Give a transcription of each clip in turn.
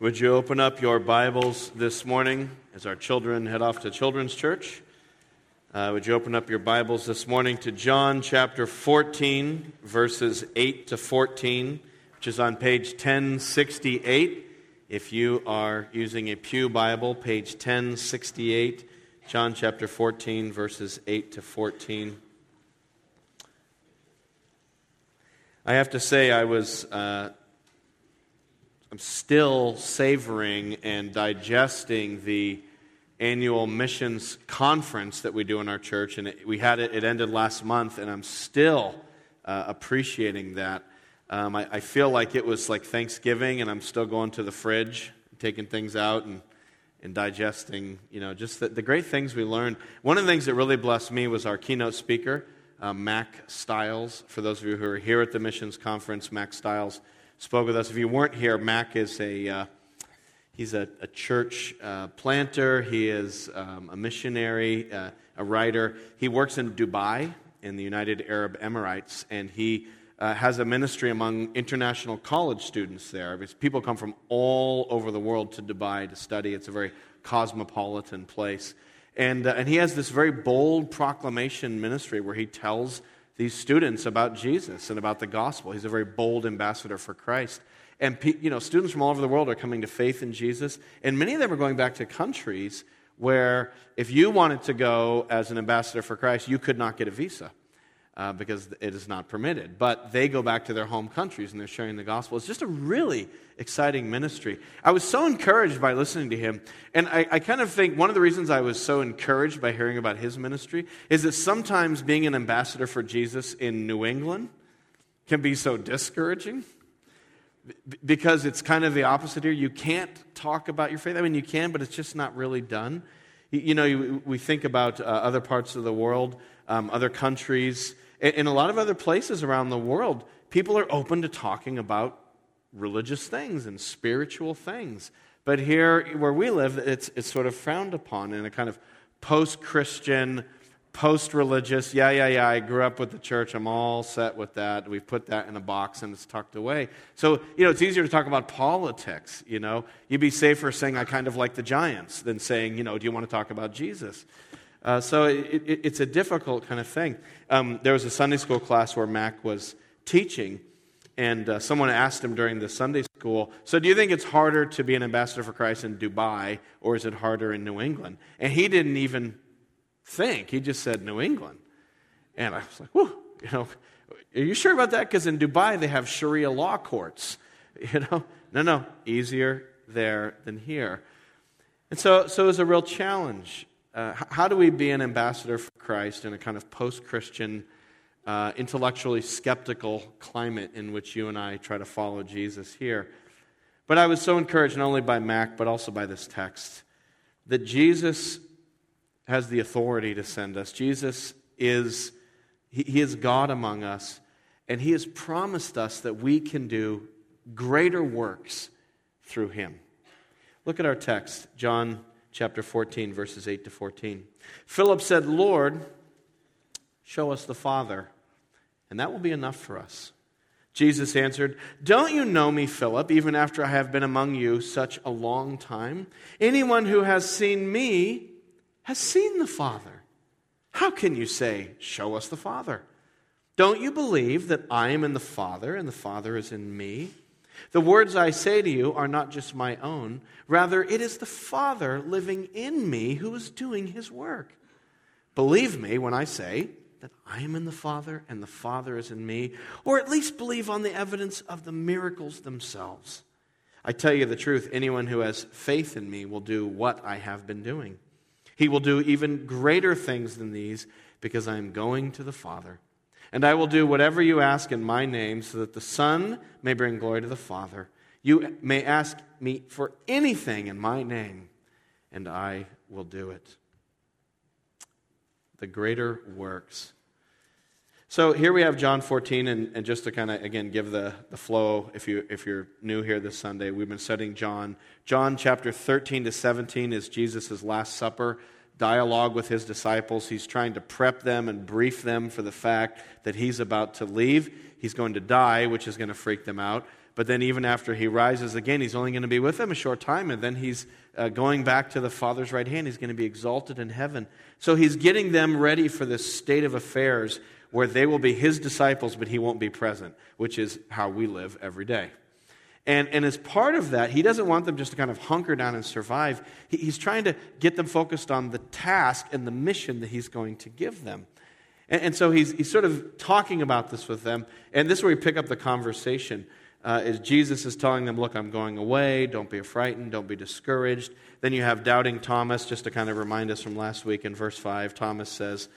Would you open up your Bibles this morning as our children head off to Children's Church? Uh, would you open up your Bibles this morning to John chapter 14, verses 8 to 14, which is on page 1068. If you are using a Pew Bible, page 1068, John chapter 14, verses 8 to 14. I have to say, I was. Uh, I'm still savoring and digesting the annual missions conference that we do in our church. And it, we had it, it ended last month, and I'm still uh, appreciating that. Um, I, I, feel like it was like Thanksgiving, and I'm still going to the fridge, taking things out and, and digesting, you know, just the, the great things we learned. One of the things that really blessed me was our keynote speaker, uh, Mack Stiles. For those of you who are here at the missions conference, Mack Stiles spoke with us. If you weren't here, Mack is a uh, he's a, a church uh, planter. He is um, a missionary, uh, a writer. He works in Dubai in the United Arab Emirates, and he uh, has a ministry among international college students there. Because people come from all over the world to Dubai to study. It's a very cosmopolitan place. And, uh, and he has this very bold proclamation ministry where he tells these students about Jesus and about the gospel. He's a very bold ambassador for Christ. And you know, students from all over the world are coming to faith in Jesus, and many of them are going back to countries where if you wanted to go as an ambassador for Christ, you could not get a visa uh, because it is not permitted. But they go back to their home countries and they're sharing the gospel. It's just a really exciting ministry. I was so encouraged by listening to him. And I, I kind of think one of the reasons I was so encouraged by hearing about his ministry is that sometimes being an ambassador for Jesus in New England can be so discouraging because it's kind of the opposite here. You can't talk about your faith. I mean, you can, but it's just not really done. You know, we think about uh, other parts of the world, um, other countries in a lot of other places around the world, people are open to talking about religious things and spiritual things. But here, where we live, it's, it's sort of frowned upon in a kind of post Christian, post religious, yeah, yeah, yeah, I grew up with the church, I'm all set with that. We've put that in a box and it's tucked away. So, you know, it's easier to talk about politics, you know. You'd be safer saying, I kind of like the Giants than saying, you know, do you want to talk about Jesus? Uh, so it, it, it's a difficult kind of thing. Um, there was a Sunday school class where Mack was teaching, and uh, someone asked him during the Sunday school, So, do you think it's harder to be an ambassador for Christ in Dubai, or is it harder in New England? And he didn't even think, he just said New England. And I was like, Whew, you know, are you sure about that? Because in Dubai, they have Sharia law courts. You know, no, no, easier there than here. And so, so it was a real challenge uh, how do we be an ambassador for Christ in a kind of post Christian, uh, intellectually skeptical climate in which you and I try to follow Jesus here? But I was so encouraged not only by Mack, but also by this text that Jesus has the authority to send us. Jesus is, he, he is God among us, and He has promised us that we can do greater works through Him. Look at our text, John chapter 14, verses 8 to 14. Philip said, Lord, show us the Father, and that will be enough for us. Jesus answered, Don't you know me, Philip, even after I have been among you such a long time? Anyone who has seen me has seen the Father. How can you say, Show us the Father? Don't you believe that I am in the Father and the Father is in me? The words I say to you are not just my own. Rather, it is the Father living in me who is doing his work. Believe me when I say that I am in the Father and the Father is in me, or at least believe on the evidence of the miracles themselves. I tell you the truth anyone who has faith in me will do what I have been doing. He will do even greater things than these because I am going to the Father. And I will do whatever you ask in my name, so that the Son may bring glory to the Father. You may ask me for anything in my name, and I will do it. The greater works. So here we have John 14, and, and just to kind of, again, give the, the flow, if, you, if you're new here this Sunday, we've been studying John. John chapter 13 to 17 is Jesus' Last Supper dialogue with his disciples. He's trying to prep them and brief them for the fact that he's about to leave. He's going to die, which is going to freak them out. But then, even after he rises again, he's only going to be with them a short time, and then he's uh, going back to the Father's right hand. He's going to be exalted in heaven. So he's getting them ready for this state of affairs where they will be his disciples, but he won't be present, which is how we live every day. And, and as part of that, he doesn't want them just to kind of hunker down and survive. He, he's trying to get them focused on the task and the mission that he's going to give them. And, and so he's, he's sort of talking about this with them. And this is where we pick up the conversation uh, is Jesus is telling them, Look, I'm going away. Don't be frightened. Don't be discouraged. Then you have doubting Thomas, just to kind of remind us from last week in verse 5. Thomas says,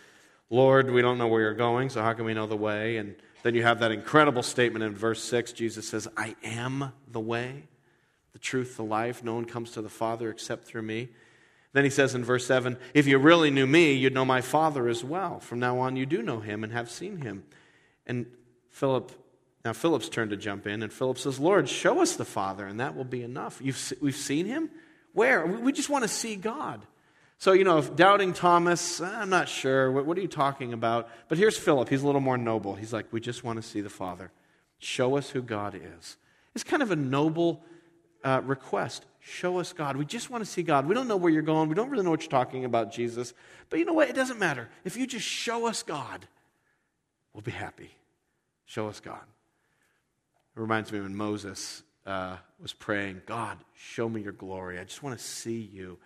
Lord, we don't know where you're going, so how can we know the way? And then you have that incredible statement in verse 6. Jesus says, I am the way, the truth, the life. No one comes to the Father except through me. Then he says in verse 7 If you really knew me, you'd know my Father as well. From now on, you do know him and have seen him. And Philip now, Philip's turn to jump in, and Philip says, Lord, show us the Father, and that will be enough. You've, we've seen him? Where? We just want to see God. So, you know, if doubting Thomas, I'm not sure. What, what are you talking about? But here's Philip. He's a little more noble. He's like, We just want to see the Father. Show us who God is. It's kind of a noble uh, request. Show us God. We just want to see God. We don't know where you're going. We don't really know what you're talking about, Jesus. But you know what? It doesn't matter. If you just show us God, we'll be happy. Show us God. It reminds me when Moses uh, was praying, God, show me your glory. I just want to see you.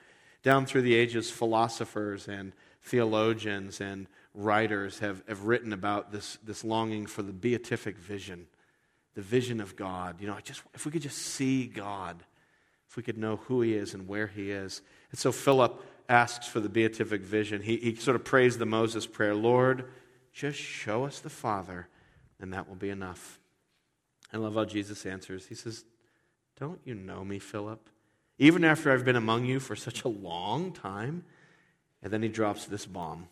Down through the ages, philosophers and theologians and writers have, have written about this, this longing for the beatific vision, the vision of God. You know, just, if we could just see God, if we could know who He is and where He is. And so Philip asks for the beatific vision. He, he sort of prays the Moses prayer Lord, just show us the Father, and that will be enough. I love how Jesus answers. He says, Don't you know me, Philip? Even after I've been among you for such a long time. And then he drops this bomb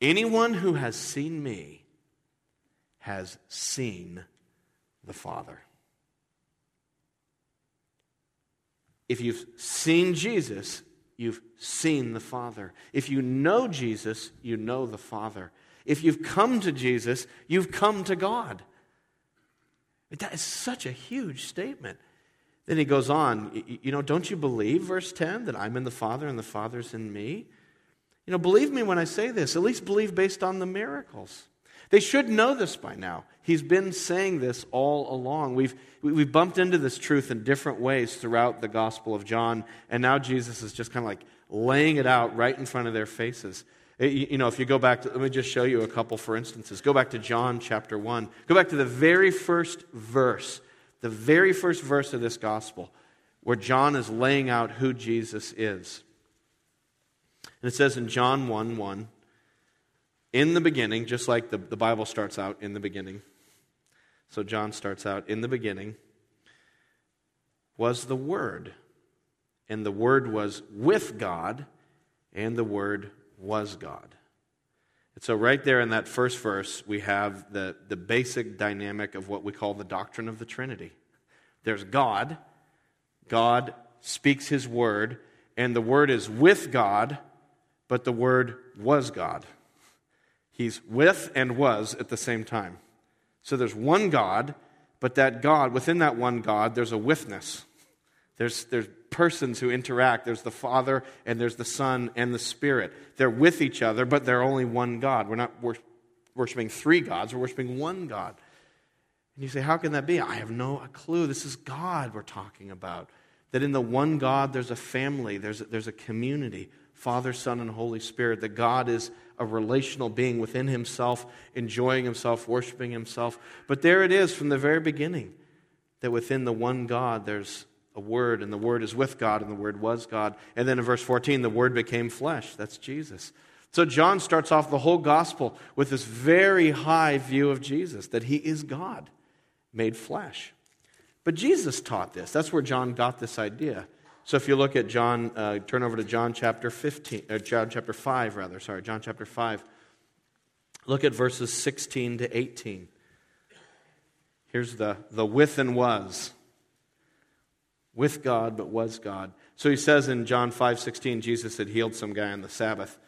Anyone who has seen me has seen the Father. If you've seen Jesus, you've seen the Father. If you know Jesus, you know the Father. If you've come to Jesus, you've come to God. That is such a huge statement. Then he goes on, you know, don't you believe, verse 10, that I'm in the Father and the Father's in me? You know, believe me when I say this, at least believe based on the miracles. They should know this by now. He's been saying this all along. We've, we've bumped into this truth in different ways throughout the Gospel of John, and now Jesus is just kind of like laying it out right in front of their faces. You know, if you go back to, let me just show you a couple for instances. Go back to John chapter 1. Go back to the very first verse, the very first verse of this gospel, where John is laying out who Jesus is. And it says in John 1 1, in the beginning, just like the, the Bible starts out in the beginning. So John starts out in the beginning, was the Word. And the Word was with God, and the Word was God. And so, right there in that first verse, we have the, the basic dynamic of what we call the doctrine of the Trinity. There's God, God speaks His word, and the word is with God, but the word was God. He's with and was at the same time. So there's one God, but that God, within that one God, there's a withness. There's, there's persons who interact. There's the Father, and there's the Son, and the Spirit. They're with each other, but they're only one God. We're not worshiping three gods, we're worshiping one God. And you say, How can that be? I have no clue. This is God we're talking about. That in the one God, there's a family, there's a, there's a community Father, Son, and Holy Spirit. That God is a relational being within himself, enjoying himself, worshiping himself. But there it is from the very beginning that within the one God, there's a word, and the word is with God, and the word was God. And then in verse 14, the word became flesh. That's Jesus. So John starts off the whole gospel with this very high view of Jesus, that he is God made flesh. But Jesus taught this. That's where John got this idea. So if you look at John, uh, turn over to John chapter 15, or uh, John chapter 5, rather, sorry, John chapter 5. Look at verses 16 to 18. Here's the, the with and was with God, but was God. So he says in John 5 16, Jesus had healed some guy on the Sabbath.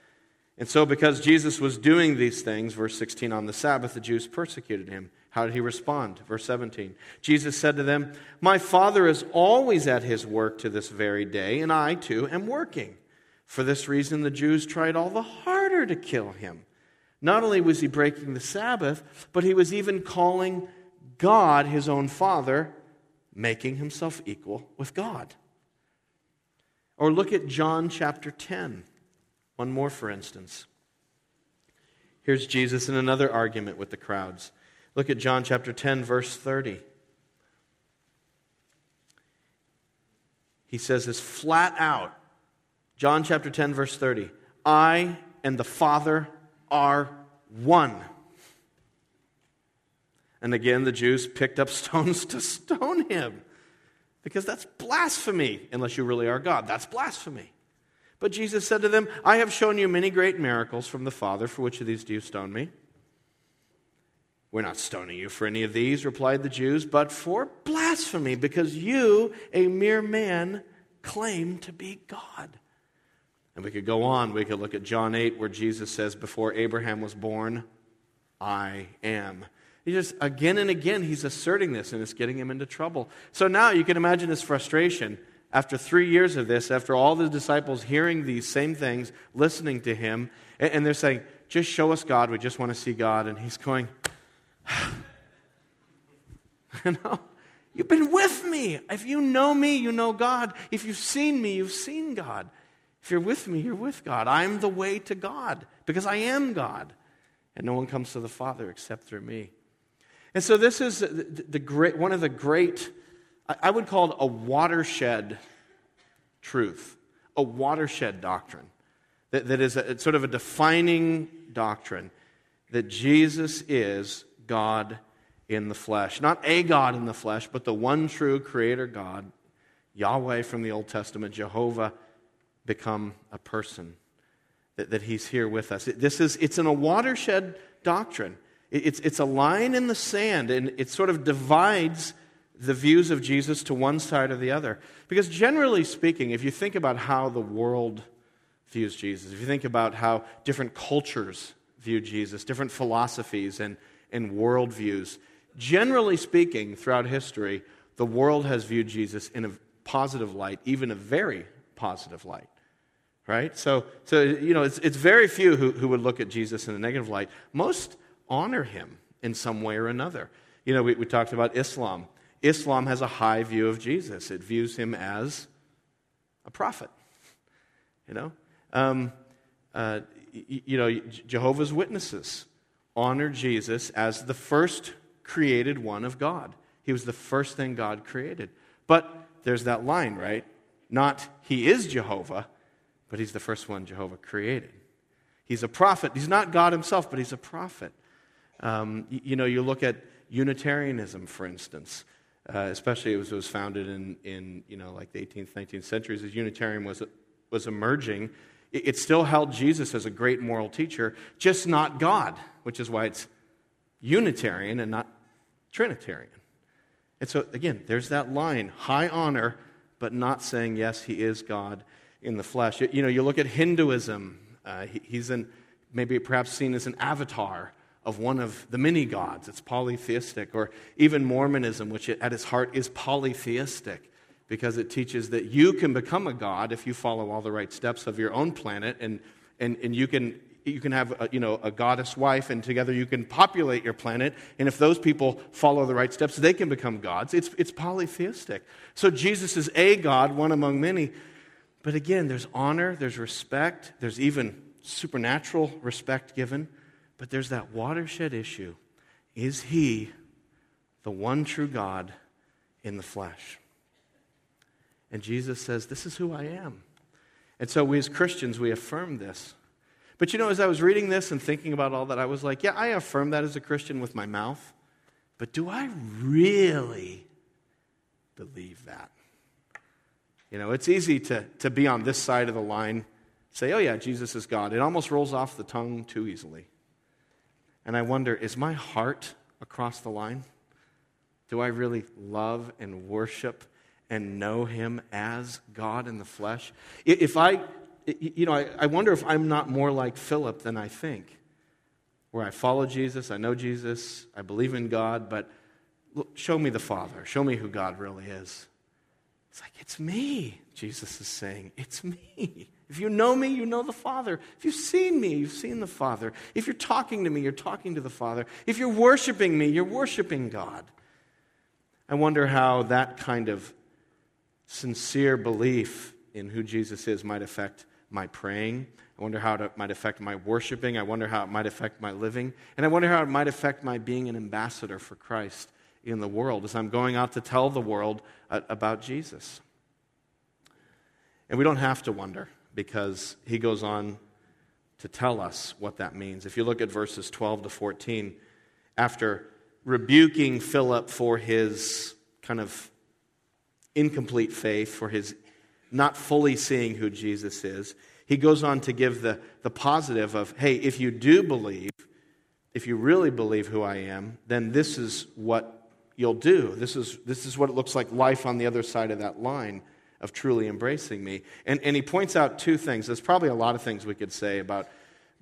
And so, because Jesus was doing these things, verse 16, on the Sabbath, the Jews persecuted him. How did he respond? Verse 17. Jesus said to them, My Father is always at his work to this very day, and I too am working. For this reason, the Jews tried all the harder to kill him. Not only was he breaking the Sabbath, but he was even calling God his own Father, making himself equal with God. Or look at John chapter 10. One more, for instance. Here's Jesus in another argument with the crowds. Look at John chapter 10, verse 30. He says this flat out John chapter 10, verse 30. I and the Father are one. And again, the Jews picked up stones to stone him because that's blasphemy, unless you really are God. That's blasphemy. But Jesus said to them, I have shown you many great miracles from the Father. For which of these do you stone me? We're not stoning you for any of these, replied the Jews, but for blasphemy, because you, a mere man, claim to be God. And we could go on. We could look at John 8, where Jesus says, Before Abraham was born, I am. He just, again and again, he's asserting this, and it's getting him into trouble. So now you can imagine his frustration after three years of this, after all the disciples hearing these same things, listening to him, and they're saying, Just show us God. We just want to see God. And he's going, You know, you've been with me. If you know me, you know God. If you've seen me, you've seen God. If you're with me, you're with God. I'm the way to God because I am God. And no one comes to the Father except through me. And so, this is the, the great, one of the great, I would call it a watershed truth, a watershed doctrine that, that is a, sort of a defining doctrine that Jesus is God in the flesh. Not a God in the flesh, but the one true Creator God, Yahweh from the Old Testament, Jehovah become a person, that, that he's here with us. This is, it's in a watershed doctrine. It's, it's a line in the sand, and it sort of divides the views of Jesus to one side or the other. Because generally speaking, if you think about how the world views Jesus, if you think about how different cultures view Jesus, different philosophies and, and worldviews, generally speaking, throughout history, the world has viewed Jesus in a positive light, even a very positive light right? So, so you know, it's, it's very few who, who would look at Jesus in a negative light. Most honor him in some way or another. You know, we, we talked about Islam. Islam has a high view of Jesus, it views him as a prophet. You know? Um, uh, you know, Jehovah's Witnesses honor Jesus as the first created one of God. He was the first thing God created. But there's that line, right? Not he is Jehovah, but he's the first one Jehovah created. He's a prophet. He's not God himself, but he's a prophet. Um, you, know, you look at Unitarianism, for instance, uh, especially it was, it was founded in, in, you know, like the 18th, 19th centuries as Unitarian was, was emerging. It, it still held Jesus as a great moral teacher, just not God, which is why it's Unitarian and not Trinitarian. And so, again, there's that line high honor, but not saying, yes, he is God in the flesh. You know, you look at Hinduism, uh, he's in, maybe perhaps seen as an avatar of one of the many gods. It's polytheistic. Or even Mormonism, which at its heart is polytheistic because it teaches that you can become a god if you follow all the right steps of your own planet and, and, and you can you can have a, you know, a goddess wife and together you can populate your planet and if those people follow the right steps they can become gods it's, it's polytheistic so jesus is a god one among many but again, there's honor, there's respect, there's even supernatural respect given, but there's that watershed issue. Is he the one true God in the flesh? And Jesus says, This is who I am. And so we as Christians, we affirm this. But you know, as I was reading this and thinking about all that, I was like, yeah, I affirm that as a Christian with my mouth. But do I really believe that? You know, it's easy to, to be on this side of the line, say, oh, yeah, Jesus is God. It almost rolls off the tongue too easily. And I wonder, is my heart across the line? Do I really love and worship and know Him as God in the flesh? If I, you know, I, wonder if I'm not more like Philip than I think. where I follow Jesus, I know Jesus, I believe in God, but show me the Father. Show me who God really is. It's like, it's me, Jesus is saying. It's me. If you know me, you know the Father. If you've seen me, you've seen the Father. If you're talking to me, you're talking to the Father. If you're worshiping me, you're worshiping God. I wonder how that kind of sincere belief in who Jesus is might affect my praying. I wonder how it might affect my worshiping. I wonder how it might affect my living. And I wonder how it might affect my being an ambassador for Christ in the world as I'm going out to tell the world about Jesus. And we don't have to wonder because he goes on to tell us what that means. If you look at verses 12 to 14, after rebuking Philip for his kind of incomplete faith, for his not fully seeing who Jesus is, he goes on to give the, the positive of, hey, if you do believe, if you really believe who I am, then this is what you'll do. This is, this is what it looks like life on the other side of that line of truly embracing me. And, and he points out two things. There's probably a lot of things we could say about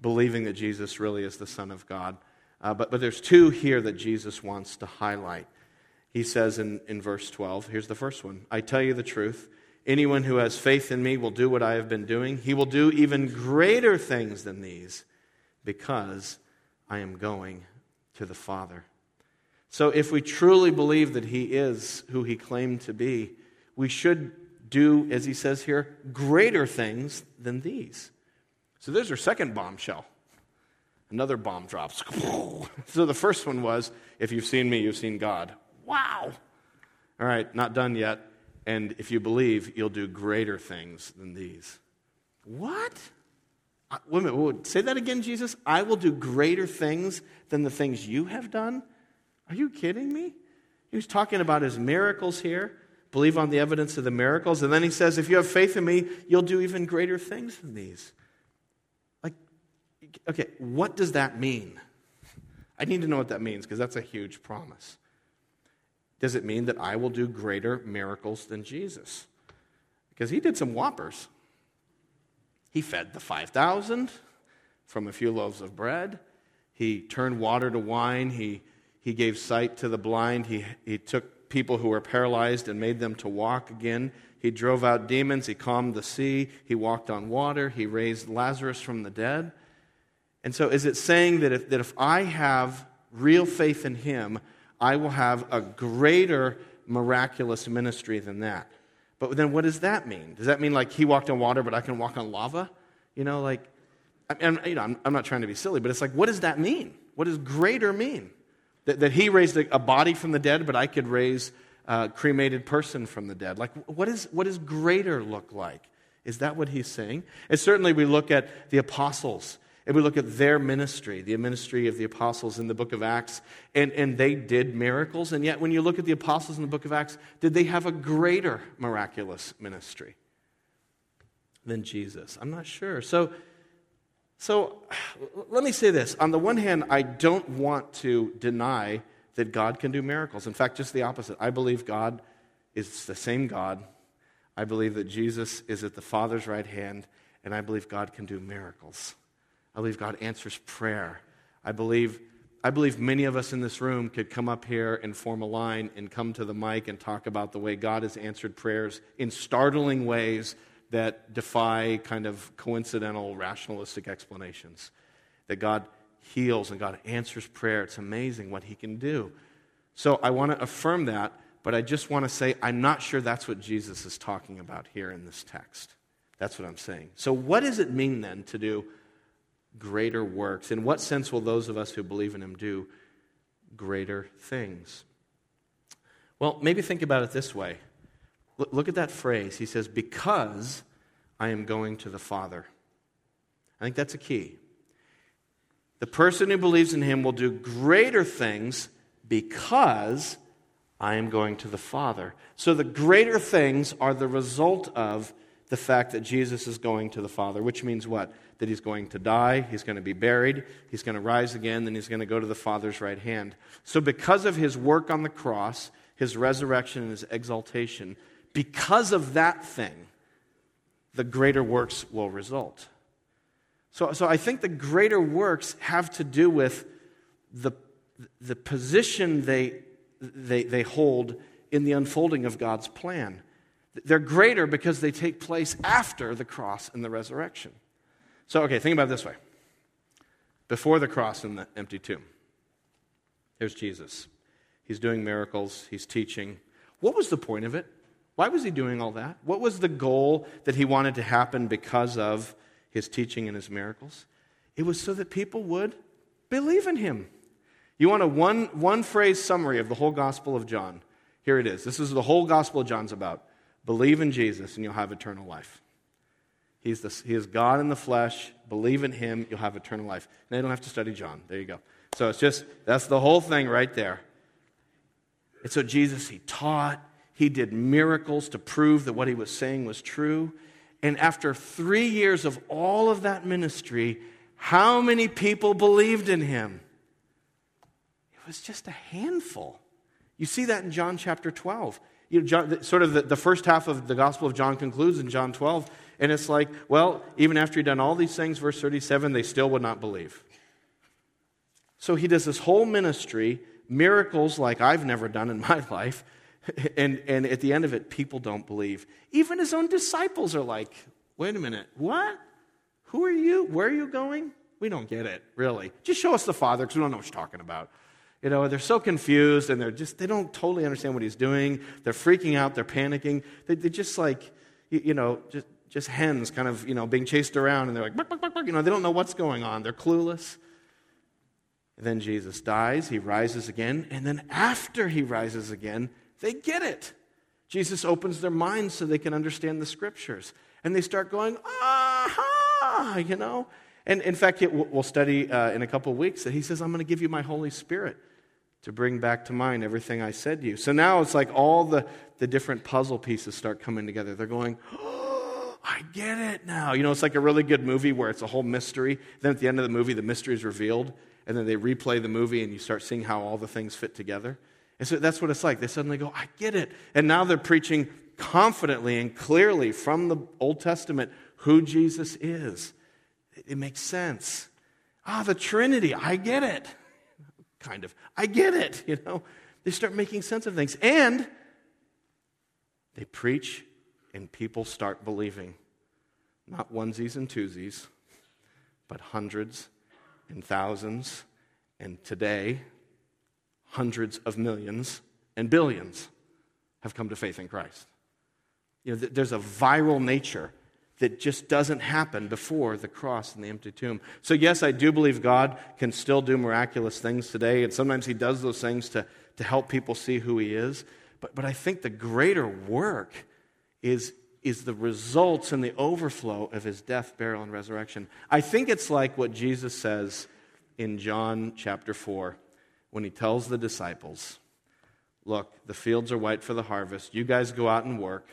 believing that Jesus really is the Son of God. Uh, but, but there's two here that Jesus wants to highlight. He says in, in verse 12, here's the first one I tell you the truth. Anyone who has faith in me will do what I have been doing. He will do even greater things than these because I am going to the Father. So, if we truly believe that He is who He claimed to be, we should do, as he says here, greater things than these. So there's our second bombshell. Another bomb drops. so the first one was if you've seen me, you've seen God. Wow. All right, not done yet. And if you believe, you'll do greater things than these. What? Uh, wait a minute, say that again, Jesus. I will do greater things than the things you have done? Are you kidding me? He was talking about his miracles here believe on the evidence of the miracles. And then he says, if you have faith in me, you'll do even greater things than these. Like, okay, what does that mean? I need to know what that means because that's a huge promise. Does it mean that I will do greater miracles than Jesus? Because he did some whoppers. He fed the 5,000 from a few loaves of bread. He turned water to wine. He, he gave sight to the blind. He, he took people who were paralyzed and made them to walk again. He drove out demons. He calmed the sea. He walked on water. He raised Lazarus from the dead. And so, is it saying that if, that if I have real faith in him, I will have a greater miraculous ministry than that? But then, what does that mean? Does that mean like he walked on water, but I can walk on lava? You know, like, I'm, you know, I'm, I'm not trying to be silly, but it's like, what does that mean? What does greater mean? That, that he raised a, a, body from the dead, but I could raise a cremated person from the dead. Like, what, is, what does greater look like? Is that what he's saying? And certainly we look at the apostles and we look at their ministry, the ministry of the apostles in the book of Acts, and, and they did miracles. And yet, when you look at the apostles in the book of Acts, did they have a greater miraculous ministry than Jesus? I'm not sure. So, so let me say this. On the one hand, I don't want to deny that God can do miracles. In fact, just the opposite. I believe God is the same God. I believe that Jesus is at the Father's right hand, and I believe God can do miracles. I believe God answers prayer. I believe, I believe many of us in this room could come up here and form a line and come to the mic and talk about the way God has answered prayers in startling ways that defy kind of coincidental, rationalistic explanations. That God heals and God answers prayer. It's amazing what He can do. So I want to affirm that, but I just want to say I'm not sure that's what Jesus is talking about here in this text. That's what I'm saying. So, what does it mean then to do greater works? In what sense will those of us who believe in Him do greater things? Well, maybe think about it this way Look at that phrase. He says, Because I am going to the Father. I think that's a key. The person who believes in him will do greater things because I am going to the Father. So the greater things are the result of the fact that Jesus is going to the Father, which means what? That he's going to die, he's going to be buried, he's going to rise again, then he's going to go to the Father's right hand. So, because of his work on the cross, his resurrection, and his exaltation, because of that thing, the greater works will result. So, so I think the greater works have to do with the, the position they, they, they hold in the unfolding of God's plan. They're greater because they take place after the cross and the resurrection. So, okay, think about it this way before the cross and the empty tomb, there's Jesus. He's doing miracles, he's teaching. What was the point of it? Why was he doing all that? What was the goal that he wanted to happen because of his teaching and his miracles? It was so that people would believe in him. You want a one, one phrase summary of the whole Gospel of John? Here it is. This is the whole Gospel of John's about. Believe in Jesus and you'll have eternal life. He's the, he is God in the flesh. Believe in him, you'll have eternal life. And you don't have to study John. There you go. So it's just, that's the whole thing right there. And so Jesus, he taught, he did miracles to prove that what he was saying was true. And after three years of all of that ministry, how many people believed in him? It was just a handful. You see that in John chapter 12. You know, John, sort of the, the first half of the Gospel of John concludes in John 12, and it's like, well, even after he'd done all these things, verse 37, they still would not believe. So he does this whole ministry, miracles like I've never done in my life, and, and at the end of it, people don't believe. Even his own disciples are like, wait a minute, what? Who are you? Where are you going? We don't get it, really. Just show us the Father because we don't know what you're talking about. You know, they're so confused and they're just, they don't totally understand what he's doing. They're freaking out, they're panicking. They, are just like, you know, just, just hens kind of, you know, being chased around and they're like, bark, bark, bark, you know, they don't know what's going on. They're clueless. And then Jesus dies, he rises again, and then after he rises again, they get it. Jesus opens their minds so they can understand the scriptures. And they start going, aha, you know. And in fact, we'll study uh, in a couple of weeks that he says, I'm going to give you my Holy Spirit to bring back to mind everything I said to you. So now it's like all the, the different puzzle pieces start coming together. They're going, oh, I get it now. You know, it's like a really good movie where it's a whole mystery. Then at the end of the movie, the mystery is revealed. And then they replay the movie and you start seeing how all the things fit together. And so that's what it's like. They suddenly go, I get it. And now they're preaching confidently and clearly from the Old Testament who Jesus is. It makes sense. Ah, the Trinity, I get it. Kind of. I get it, you know. They start making sense of things. And they preach, and people start believing. Not onesies and twosies, but hundreds and thousands, and today, hundreds of millions and billions have come to faith in Christ. You know, there's a viral nature that just doesn't happen before the cross and the empty tomb. So, yes, I do believe God can still do miraculous things today, and sometimes He does those things to, to help people see who He is. But, but I think the greater work is, is the results and the overflow of His death, burial, and resurrection. I think it's like what Jesus says in John chapter 4 when He tells the disciples, Look, the fields are white for the harvest. You guys go out and work.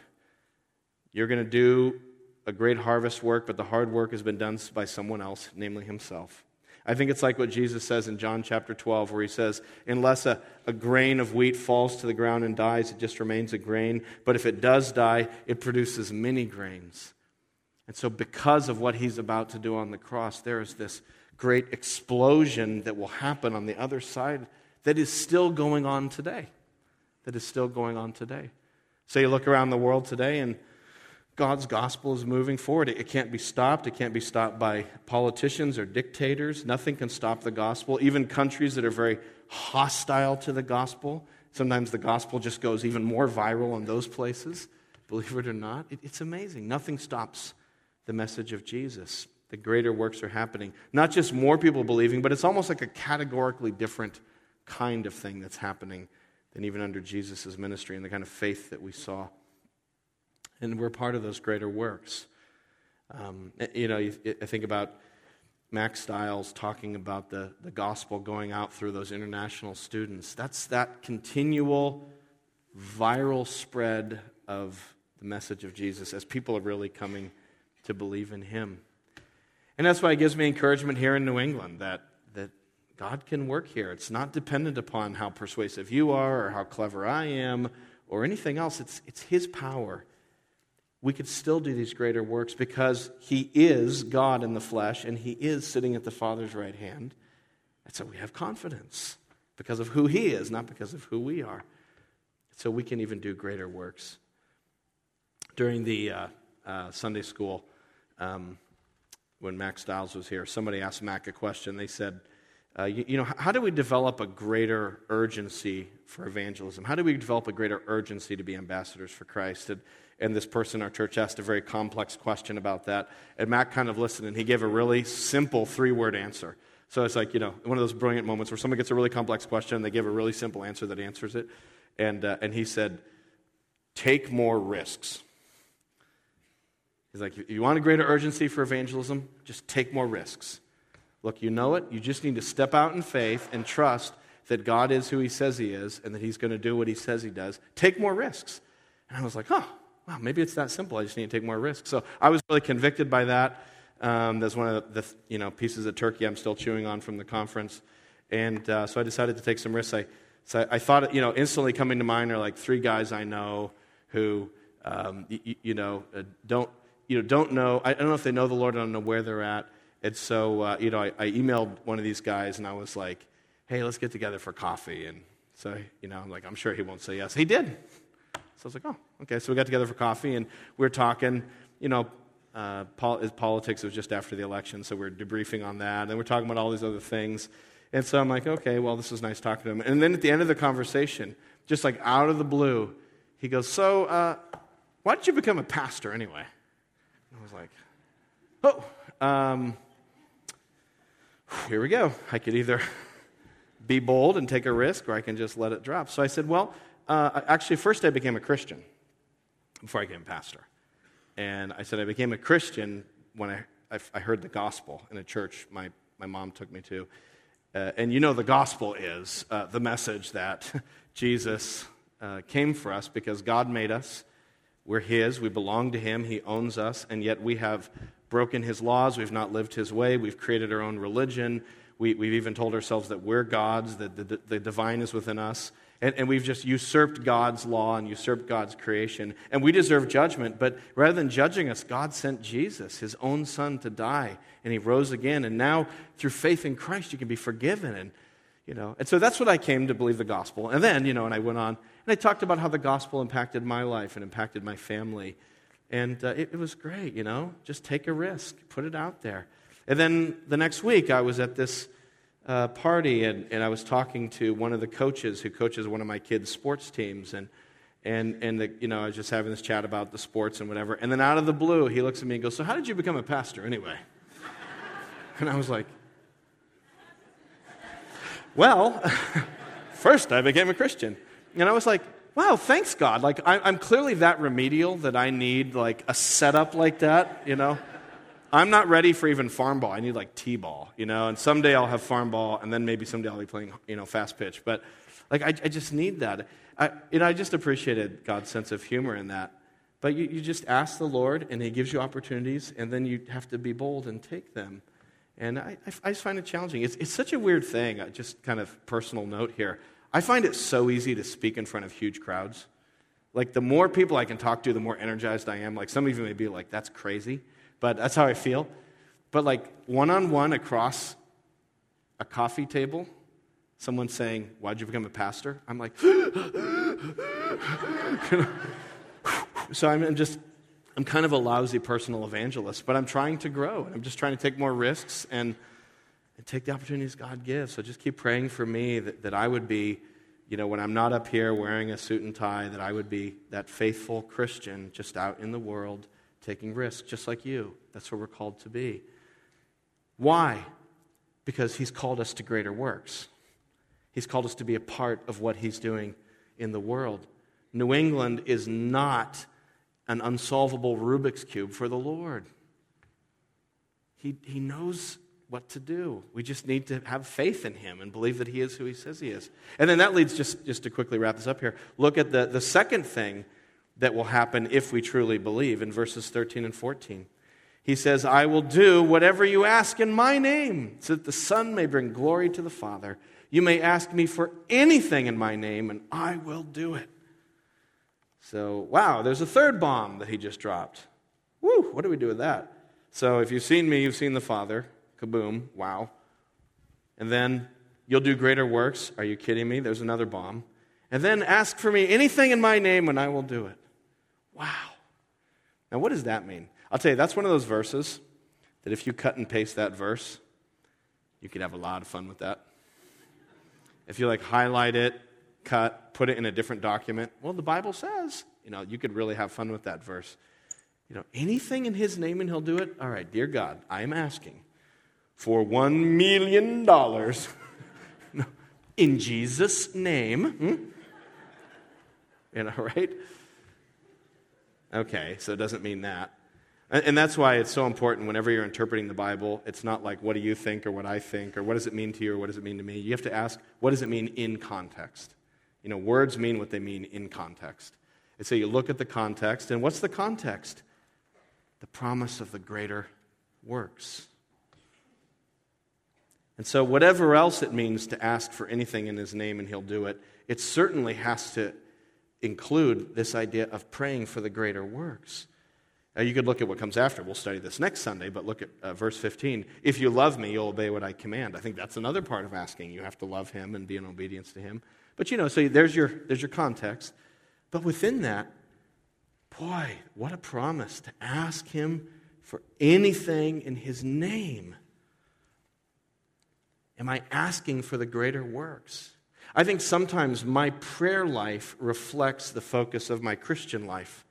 You're going to do a great harvest work, but the hard work has been done by someone else, namely himself. I think it's like what Jesus says in John chapter 12, where he says, Unless a, a grain of wheat falls to the ground and dies, it just remains a grain. But if it does die, it produces many grains. And so, because of what he's about to do on the cross, there is this great explosion that will happen on the other side that is still going on today. That is still going on today. So, you look around the world today, and God's gospel is moving forward. It can't be stopped. It can't be stopped by politicians or dictators. Nothing can stop the gospel. Even countries that are very hostile to the gospel, sometimes the gospel just goes even more viral in those places. Believe it or not, it's amazing. Nothing stops the message of Jesus. The greater works are happening. Not just more people believing, but it's almost like a categorically different kind of thing that's happening than even under Jesus' ministry and the kind of faith that we saw and we're part of those greater works. Um, you know, I think about Mack Stiles talking about the, the gospel going out through those international students. That's that continual viral spread of the message of Jesus as people are really coming to believe in him. And that's why it gives me encouragement here in New England that, that God can work here. It's not dependent upon how persuasive you are or how clever I am or anything else. It's, it's his power we could still do these greater works because he is God in the flesh and he is sitting at the Father's right hand. And so we have confidence because of who he is, not because of who we are. So we can even do greater works. During the uh, uh, Sunday school, um, when Mack Stiles was here, somebody asked Mack a question. They said, uh, you, you, know, how do we develop a greater urgency for evangelism? How do we develop a greater urgency to be ambassadors for Christ? And, and this person in our church asked a very complex question about that. And Mack kind of listened, and he gave a really simple three word answer. So it's like, you know, one of those brilliant moments where someone gets a really complex question and they give a really simple answer that answers it. And, uh, and he said, Take more risks. He's like, You want a greater urgency for evangelism? Just take more risks. Look, you know it. You just need to step out in faith and trust that God is who He says He is and that He's going to do what He says He does. Take more risks. And I was like, oh, wow, maybe it's that simple. I just need to take more risks. So I was really convicted by that. Um, that's one of the you know, pieces of turkey I'm still chewing on from the conference. And uh, so I decided to take some risks. I, so I, thought, you know, instantly coming to mind are like three guys I know who, um, you, you, know, uh, don't, you know, don't know. I don't know if they know the Lord. I don't know where they're at. And so, uh, you know, I, I, emailed one of these guys and I was like, hey, let's get together for coffee. And so, you know, I'm like, I'm sure he won't say yes. He did. So I was like, oh, okay. So we got together for coffee and we were talking, you know, uh, pol- politics was just after the election, so we we're debriefing on that. And we're talking about all these other things. And so I'm like, okay, well, this was nice talking to him. And then at the end of the conversation, just like out of the blue, he goes, so uh, why did you become a pastor anyway? I was like, oh, um, here we go. I could either be bold and take a risk, or I can just let it drop. So I said, Well, uh, actually, first I became a Christian before I became a pastor. And I said, I became a Christian when I, I, I heard the gospel in a church my, my mom took me to. Uh, and you know, the gospel is uh, the message that Jesus uh, came for us because God made us. We're His, we belong to Him, He owns us, and yet we have broken his laws, we've not lived his way, we've created our own religion, we, have even told ourselves that we're gods, that the, the divine is within us. And, and, we've just usurped God's law and usurped God's creation. And we deserve judgment, but rather than judging us, God sent Jesus, his own son, to die. And he rose again. And now, through faith in Christ, you can be forgiven. And, you know, and so that's what I came to believe the gospel. And then, you know, and I went on and I talked about how the gospel impacted my life and impacted my family. And uh, it, it was great, you know, just take a risk, put it out there. And then the next week, I was at this uh, party and, and I was talking to one of the coaches who coaches one of my kids' sports teams. And, and, and the, you know, I was just having this chat about the sports and whatever. And then out of the blue, he looks at me and goes, So, how did you become a pastor anyway? and I was like, Well, first I became a Christian. And I was like, wow, thanks God. Like, I'm clearly that remedial that I need like a setup like that, you know? I'm not ready for even farm ball. I need like T ball, you know? And someday I'll have farm ball, and then maybe someday I'll be playing, you know, fast pitch. But like, I, I just need that. I, you know, I just appreciated God's sense of humor in that. But you, you just ask the Lord, and He gives you opportunities, and then you have to be bold and take them. And I, I just find it challenging. It's, it's such a weird thing, just kind of personal note here. I find it so easy to speak in front of huge crowds. Like, the more people I can talk to, the more energized I am. Like, some of you may be like, that's crazy, but that's how I feel. But, like, one on one across a coffee table, someone saying, Why'd you become a pastor? I'm like, so I'm just, I'm kind of a lousy personal evangelist, but I'm trying to grow. I'm just trying to take more risks and and take the opportunities God gives. So just keep praying for me that, that I would be, you know, when I'm not up here wearing a suit and tie, that I would be that faithful Christian just out in the world taking risks, just like you. That's what we're called to be. Why? Because He's called us to greater works. He's called us to be a part of what He's doing in the world. New England is not an unsolvable Rubik's Cube for the Lord. He, he knows what to do. We just need to have faith in him and believe that he is who he says he is. And then that leads, just, just to quickly wrap this up here, look at the, the second thing that will happen if we truly believe in verses 13 and 14. He says, I will do whatever you ask in my name, so that the Son may bring glory to the Father. You may ask me for anything in my name, and I will do it. So, wow, there's a third bomb that he just dropped. Woo, what do we do with that? So, if you've seen me, you've seen the Father. Kaboom, wow. And then, you'll do greater works. Are you kidding me? There's another bomb. And then, ask for me anything in my name and I will do it. Wow. Now, what does that mean? I'll tell you, that's one of those verses that if you cut and paste that verse, you could have a lot of fun with that. If you like highlight it, cut, put it in a different document, well, the Bible says, you know, you could really have fun with that verse. You know, anything in his name and he'll do it. All right, dear God, I am asking for one million dollars in Jesus' name. Hmm? You know, right? Okay, so it doesn't mean that. And that's why it's so important whenever you're interpreting the Bible, it's not like, what do you think or what I think or what does it mean to you or what does it mean to me? You have to ask, what does it mean in context? You know, words mean what they mean in context. And so you look at the context, and what's the context? The promise of the greater works. And so, whatever else it means to ask for anything in his name and he'll do it, it certainly has to include this idea of praying for the greater works. Now, you could look at what comes after. We'll study this next Sunday, but look at uh, verse 15. If you love me, you'll obey what I command. I think that's another part of asking. You have to love him and be in obedience to him. But you know, so there's your, there's your context. But within that, boy, what a promise to ask him for anything in his name. Am I asking for the greater works? I think sometimes my prayer life reflects the focus of my Christian life.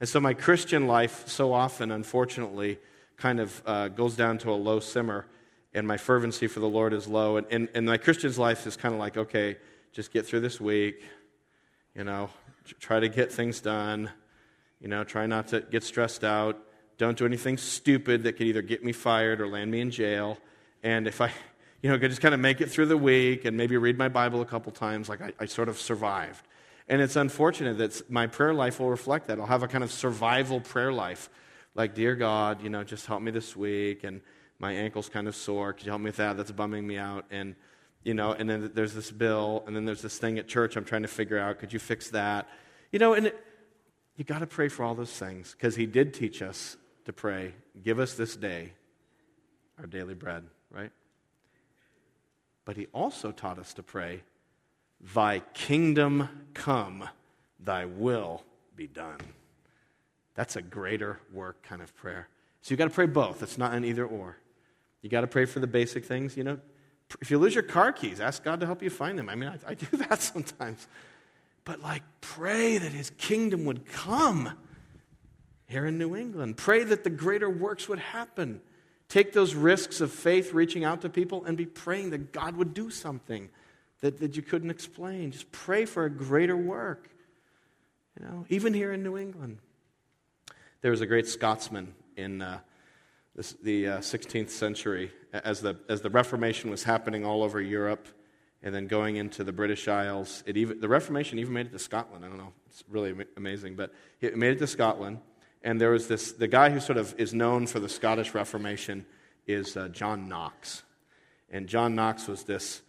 And so my Christian life, so often, unfortunately, kind of uh, goes down to a low simmer, and my fervency for the Lord is low. And, and, and my Christian's life is kind of like, okay, just get through this week, you know, try to get things done, you know, try not to get stressed out. Don't do anything stupid that could either get me fired or land me in jail. And if I, you know, could just kind of make it through the week and maybe read my Bible a couple times, like I, I sort of survived. And it's unfortunate that my prayer life will reflect that. I'll have a kind of survival prayer life. Like, dear God, you know, just help me this week. And my ankle's kind of sore. Could you help me with that? That's bumming me out. And, you know, and then there's this bill. And then there's this thing at church I'm trying to figure out. Could you fix that? You know, and it, you got to pray for all those things because He did teach us to pray. Give us this day our daily bread, right? But He also taught us to pray Thy kingdom come, thy will be done. That's a greater work kind of prayer. So you got to pray both. It's not an either or. You got to pray for the basic things. You know, if you lose your car keys, ask God to help you find them. I mean, I, I do that sometimes. But like, pray that his kingdom would come here in New England. Pray that the greater works would happen. Take those risks of faith, reaching out to people, and be praying that God would do something that, that you couldn't explain. Just pray for a greater work. You know, even here in New England. There was a great Scotsman in uh, this, the uh, 16th century as the, as the Reformation was happening all over Europe and then going into the British Isles. It even, the Reformation even made it to Scotland. I don't know. It's really amazing. But it made it to Scotland. And there was this, the guy who sort of is known for the Scottish Reformation is uh, John Knox. And John Knox was this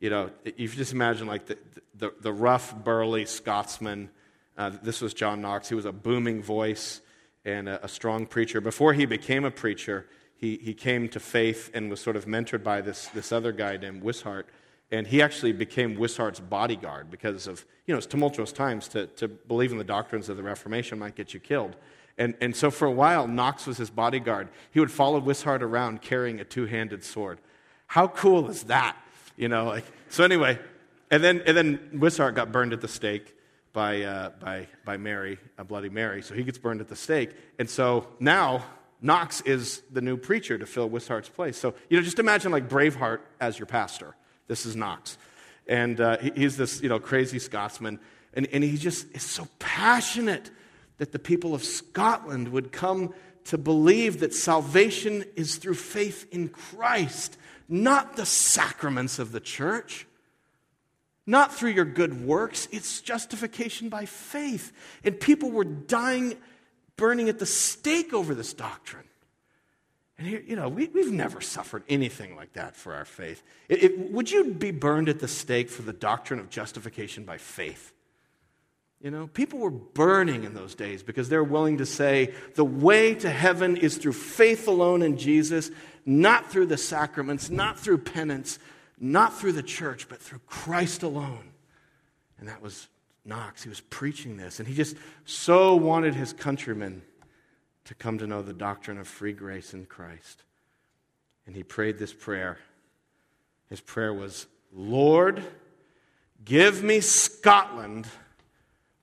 you know, you just imagine like the, the, the rough, burly Scotsman. Uh, this was John Knox. He was a booming voice and a, a, strong preacher. Before he became a preacher, he, he came to faith and was sort of mentored by this, this other guy named Wishart. And he actually became Wishart's bodyguard because of, you know, it's tumultuous times to, to believe in the doctrines of the Reformation might get you killed. And, and so for a while, Knox was his bodyguard. He would follow Wishart around carrying a two handed sword. How cool is that? you know, like, so anyway, and then, and then Wishart got burned at the stake by, uh, by, by Mary, a Bloody Mary. So he gets burned at the stake. And so now Knox is the new preacher to fill Wishart's place. So, you know, just imagine like Braveheart as your pastor. This is Knox. And uh, he's this, you know, crazy Scotsman. And, and he just is so passionate that the people of Scotland would come to believe that salvation is through faith in Christ not the sacraments of the church, not through your good works. It's justification by faith. And people were dying, burning at the stake over this doctrine. And here, you know, we, have never suffered anything like that for our faith. It, it, would you be burned at the stake for the doctrine of justification by faith? You know, people were burning in those days because they're willing to say the way to heaven is through faith alone in Jesus, not through the sacraments, not through penance, not through the church, but through Christ alone. And that was Knox. He was preaching this, and he just so wanted his countrymen to come to know the doctrine of free grace in Christ. And he prayed this prayer. His prayer was, Lord, give me Scotland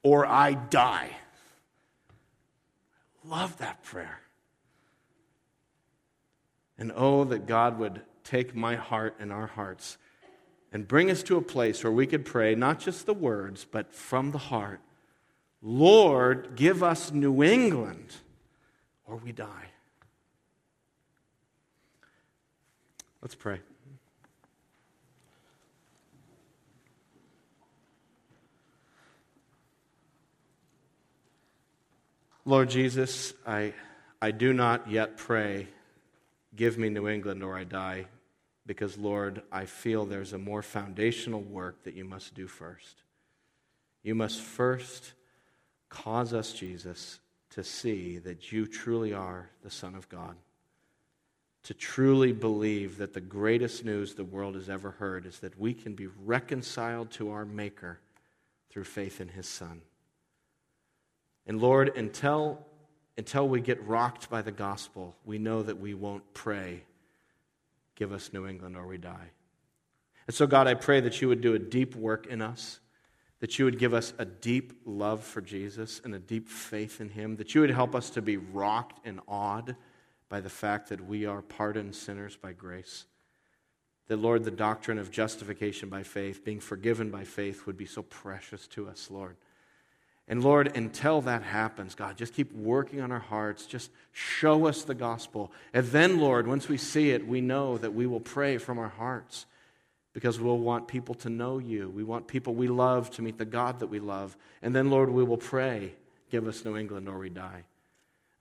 or I die. Love that prayer. And oh, that God would take my heart and our hearts and bring us to a place where we could pray not just the words, but from the heart Lord, give us New England or we die. Let's pray. Lord Jesus, I, I do not yet pray, give me New England or I die, because, Lord, I feel there's a more foundational work that you must do first. You must first cause us, Jesus, to see that you truly are the Son of God, to truly believe that the greatest news the world has ever heard is that we can be reconciled to our Maker through faith in His Son. And Lord, until, until we get rocked by the gospel, we know that we won't pray, Give us New England or we die. And so, God, I pray that you would do a deep work in us, that you would give us a deep love for Jesus and a deep faith in him, that you would help us to be rocked and awed by the fact that we are pardoned sinners by grace. That, Lord, the doctrine of justification by faith, being forgiven by faith, would be so precious to us, Lord. And Lord, until that happens, God, just keep working on our hearts. Just show us the gospel. And then, Lord, once we see it, we know that we will pray from our hearts because we'll want people to know you. We want people we love to meet the God that we love. And then, Lord, we will pray, give us New England or we die.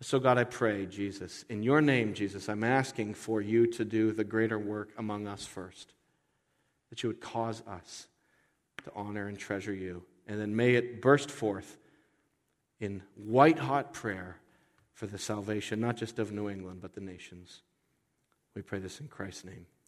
So, God, I pray, Jesus, in your name, Jesus, I'm asking for you to do the greater work among us first, that you would cause us to honor and treasure you. And then may it burst forth in white hot prayer for the salvation, not just of New England, but the nations. We pray this in Christ's name.